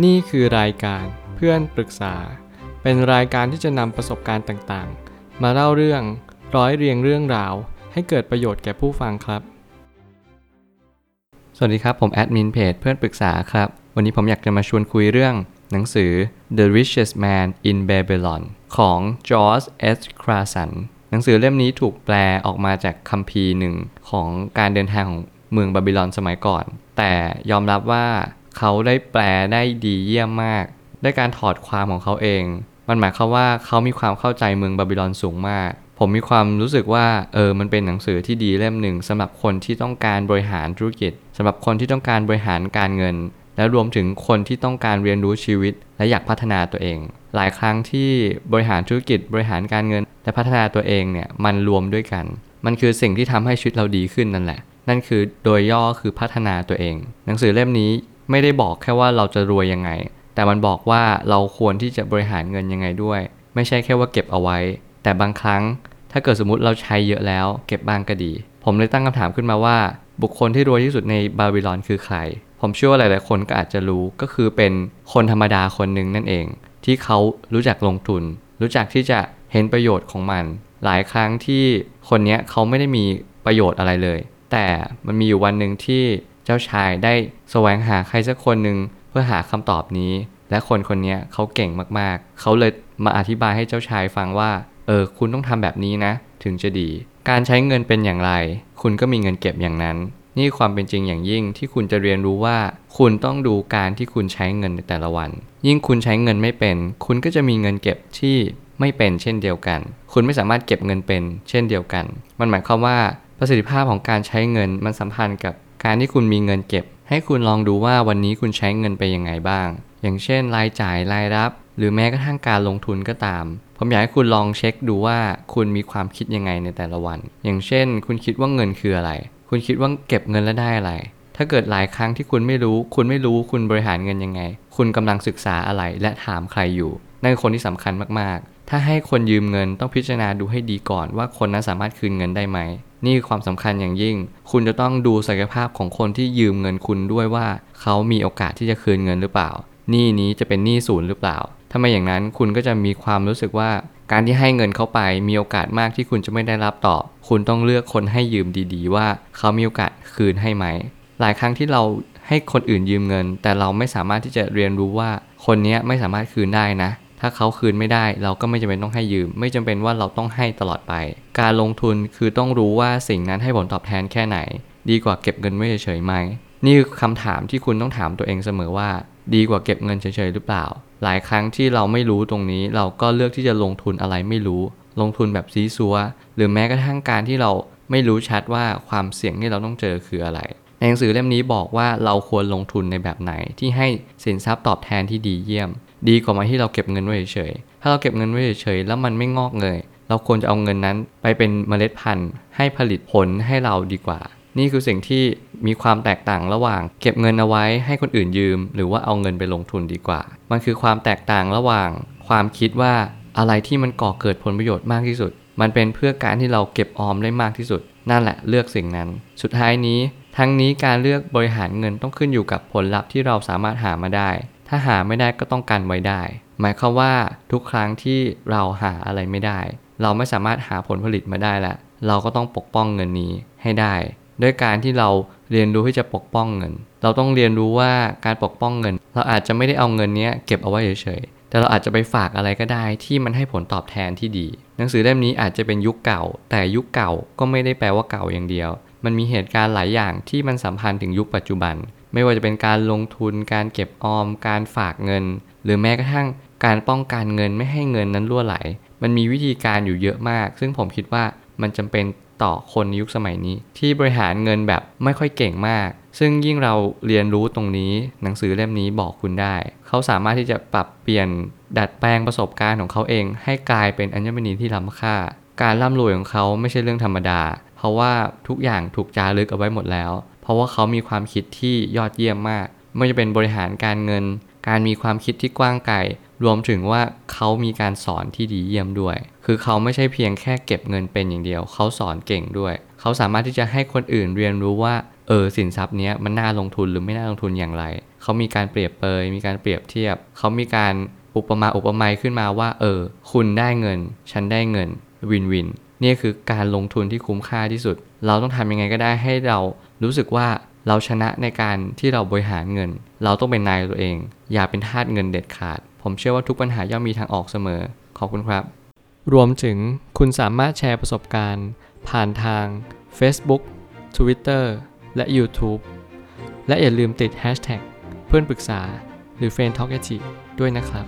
นี่คือรายการเพื่อนปรึกษา เป็นรายการที่จะนำประสบการณ์ต่างๆ มาเล่าเรื่องร้อยเรียงเรื่องราว ให้เกิดประโยชน์แก่ผู้ฟังครับ สวัสดีครับ ผมแอดมินเพจเพื่อนปรึกษาครับ วันนี้ผมอยากจะมาชวนคุยเรื่อง หนังสือ The Richest Man in Babylon ของ George S. Clason หนังสือเล่มนี้ถูกแปลออกมาจากคัมภีร์หนึ่งของการเดินทางของเมืองบาบิลอนสมัยก่อน แต่ยอมรับว่า เขาได้แปลได้ดีเยี่ยมมาก ด้วยการถอดความของเขาเอง มันหมายความว่าเขามีความเข้าใจเมืองบาบิลอนสูงมาก ผมมีความรู้สึกว่าเออมันเป็นหนังสือที่ดีเล่มหนึ่งสำหรับคนที่ต้องการบริหารธุรกิจสำหรับคนที่ต้องการบริหารการเงิน และรวมถึงคนที่ต้องการเรียนรู้ชีวิต และอยากพัฒนาตัวเอง หลายครั้งที่บริหารธุรกิจบริหารการเงิน และพัฒนาตัวเองเนี่ยมันรวมด้วยกัน มันคือสิ่งที่ทำให้ชีวิตเราดีขึ้นนั่นแหละนั่นคือโดยย่อคือพัฒนาตัวเอง หนังสือเล่มนี้ ไม่ได้บอกแค่ว่าเราจะรวยยังไง แต่มันบอกว่าเราควรที่จะบริหารเงินยังไงด้วย ไม่ใช่แค่ว่าเก็บเอาไว้ แต่บางครั้ง ถ้าเกิดสมมติเราใช้เยอะแล้ว เก็บบ้างก็ดี ผมเลยตั้งคำถามขึ้นมาว่า บุคคลที่รวยที่สุดในบาบิลอนคือใคร ผมเชื่อว่าหลาย ๆ คนก็อาจจะรู้ก็คือเป็นคนธรรมดาคนหนึ่งนั่นเอง ที่เขารู้จักลงทุน รู้จักที่จะเห็นประโยชน์ของมัน หลายครั้งที่คนนี้เขาไม่ได้มีประโยชน์อะไรเลย แต่มันมีอยู่วันหนึ่งที่ เจ้าชายได้แสวงหาใครสักคนหนึ่งเพื่อหาคำตอบนี้ และคนคนนี้เขาเก่งมากๆ เขาเลยมาอธิบายให้เจ้าชายฟังว่า เออ คุณต้องทำแบบนี้นะ ถึงจะดี การใช้เงินเป็นอย่างไร คุณก็มีเงินเก็บอย่างนั้น นี่ความเป็นจริงอย่างยิ่งที่คุณจะเรียนรู้ว่า คุณต้องดูการที่คุณใช้เงินในแต่ละวัน ยิ่งคุณใช้เงินไม่เป็น คุณก็จะมีเงินเก็บที่ไม่เป็นเช่นเดียวกัน คุณไม่สามารถเก็บเงินเป็นเช่นเดียวกัน มันหมายความว่า ประสิทธิภาพของการใช้เงินมันสัมพันธ์กับการที่คุณมีเงินเก็บ ให้คุณลองดูว่าวันนี้คุณใช้เงินไปยังไงบ้าง อย่างเช่น รายจ่ายรายรับ หรือแม้กระทั่งการลงทุนก็ตาม ผมอยากให้คุณลองเช็คดูว่าคุณมีความคิดยังไงในแต่ละวัน อย่างเช่น คุณคิดว่าเงินคืออะไร คุณคิดว่าเก็บเงินแล้วได้อะไร ถ้าเกิดหลายครั้งที่คุณไม่รู้ คุณไม่รู้คุณบริหารเงินยังไง คุณกำลังศึกษาอะไรและถามใครอยู่นั่นคือคนที่สำคัญมากๆ ถ้าให้คนยืมเงินต้องพิจารณาดูให้ดีก่อนว่าคนนั้นสามารถคืนเงินได้ไหม นี่ความสำคัญอย่างยิ่ง คุณจะต้องดูศักยภาพของคนที่ยืมเงินคุณด้วยว่า เขามีโอกาสที่จะคืนเงินหรือเปล่าหนี้นี้จะเป็นหนี้ศูนย์หรือเปล่า ถ้าไม่อย่างนั้นคุณก็จะมีความรู้สึกว่า การที่ให้เงินเขาไปมีโอกาสมากที่คุณจะไม่ได้รับตอบ คุณต้องเลือกคนให้ยืมดี ๆ ว่าเขามีโอกาสคืนให้ไหม หลายครั้งที่เราให้คนอื่นยืมเงิน แต่เราไม่สามารถที่จะเรียนรู้ว่า คนนี้ไม่สามารถคืนได้นะ ถ้าเขาคืนไม่ได้เราก็ไม่จำเป็นต้องให้ยืม ไม่จำเป็นว่าเราต้องให้ตลอดไป การลงทุนคือต้องรู้ว่าสิ่งนั้นให้ผลตอบแทนแค่ไหน ดีกว่าเก็บเงินไว้เฉยๆไหมนี่คือคำถามที่คุณต้องถามตัวเองเสมอว่า ดีกว่าเก็บเงินเฉยๆหรือเปล่า หลายครั้งที่เราไม่รู้ตรงนี้ เราก็เลือกที่จะลงทุนอะไรไม่รู้ ลงทุนแบบซีซัวหรือแม้กระทั่งการที่เราไม่รู้ชัดว่าความเสี่ยงที่เราต้องเจอคืออะไรในหนังสือเล่มนี้บอกว่าเราควรลงทุนในแบบไหนที่ให้สินทรัพย์ตอบแทนที่ดีเยี่ยม ดีกว่ามาที่เราเก็บเงินไว้เฉยๆถ้าเราเก็บเงินไว้เฉยๆแล้วมันไม่งอกเงยเราควรจะเอาเงินนั้นไปเป็นเมล็ดพันธุ์ ให้ผลิตผลให้เราดีกว่า นี่คือสิ่งที่มีความแตกต่างระหว่าง เก็บเงินเอาไว้ให้คนอื่นยืม หรือว่าเอาเงินไปลงทุนดีกว่า มันคือความแตกต่างระหว่าง ความคิดว่าอะไรที่มันก่อเกิดผลประโยชน์มากที่สุด มันเป็นเพื่อการที่เราเก็บออมได้มากที่สุด นั่นแหละเลือกสิ่งนั้น สุดท้ายนี้ ทั้งนี้การเลือกบริหารเงินต้องขึ้นอยู่กับผลลัพธ์ที่เราสามารถหามาได้ ถ้าหาไม่ได้ก็ต้องกันไว้ได้ หมายความว่าทุกครั้งที่เราหาอะไรไม่ได้ เราไม่สามารถหาผลผลิตมาได้และเราก็ต้องปกป้องเงินนี้ให้ได้ ด้วยการที่เราเรียนรู้ที่จะปกป้องเงิน เราต้องเรียนรู้ว่าการปกป้องเงิน เราอาจจะไม่ได้เอาเงินนี้เก็บเอาไว้เฉยๆ แต่เราอาจจะไปฝากอะไรก็ได้ที่มันให้ผลตอบแทนที่ดี หนังสือเล่มนี้อาจจะเป็นยุคเก่า แต่ยุคเก่าก็ไม่ได้แปลว่าเก่าอย่างเดียว มันมีเหตุการณ์หลายอย่างที่มันสัมพันธ์ถึงยุคปัจจุบัน ไม่ว่าจะเป็นการลงทุน การเก็บออม การฝากเงิน หรือแม้กระทั่งการป้องกันเงินไม่ให้เงินนั้นรั่วไหล มันมีวิธีการอยู่เยอะมาก ซึ่งผมคิดว่ามันจำเป็นต่อคนยุคสมัยนี้ ที่บริหารเงินแบบไม่ค่อยเก่งมาก ซึ่งยิ่งเราเรียนรู้ตรงนี้ หนังสือเล่มนี้บอกคุณได้ เขาสามารถที่จะปรับเปลี่ยนดัดแปลงประสบการณ์ของเขาเอง ให้กลายเป็นอัญมณีที่ล้ำค่า การร่ำรวยของเขาไม่ใช่เรื่องธรรมดา เพราะว่าทุกอย่างถูกจารึกเอาไว้หมดแล้ว เพราะว่าเขามีความคิดที่ยอดเยี่ยมมากไม่จะเป็นบริหารการเงิน การมีความคิดที่กว้างไกลรวมถึงว่าเขามีการสอนที่ดีเยี่ยมด้วย คือเขาไม่ใช่เพียงแค่เก็บเงินเป็นอย่างเดียว เขาสอนเก่งด้วย เขาสามารถที่จะให้คนอื่นเรียนรู้ว่า เออ สินทรัพย์นี้มันน่าลงทุนหรือไม่น่าลงทุนอย่างไร เขามีการเปรียบเปย มีการเปรียบเทียบ เขามีการอุปมาอุปไมยขึ้นมาว่า เออ คุณได้เงิน ฉันได้เงิน วินวินนี่คือการลงทุนที่คุ้มค่าที่สุด เราต้องทำยังไงก็ได้ให้เรารู้สึกว่าเราชนะในการที่เราบริหารเงิน เราต้องเป็นนายตัวเอง อย่าเป็นทาสเงินเด็ดขาด ผมเชื่อว่าทุกปัญหาย่อมมีทางออกเสมอ ขอบคุณครับ รวมถึงคุณสามารถแชร์ประสบการณ์ ผ่านทาง Facebook Twitter และ YouTube และอย่าลืมติด Hashtag เพื่อนปรึกษาหรือ f r ร e n d t a l k a ด้วยนะครับ